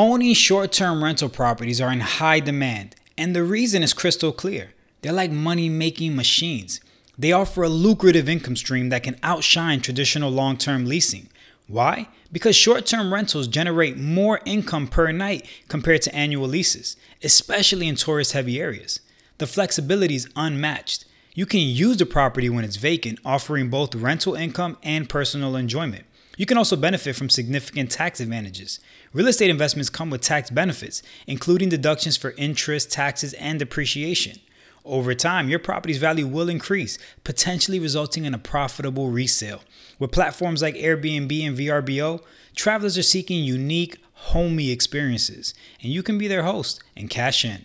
Owning short term rental properties are in high demand, and the reason is crystal clear. They're like money making machines. They offer a lucrative income stream that can outshine traditional long term leasing. Why? Because short term rentals generate more income per night compared to annual leases, especially in tourist heavy areas. The flexibility is unmatched. You can use the property when it's vacant, offering both rental income and personal enjoyment. You can also benefit from significant tax advantages. Real estate investments come with tax benefits, including deductions for interest, taxes, and depreciation. Over time, your property's value will increase, potentially resulting in a profitable resale. With platforms like Airbnb and VRBO, travelers are seeking unique, homey experiences, and you can be their host and cash in.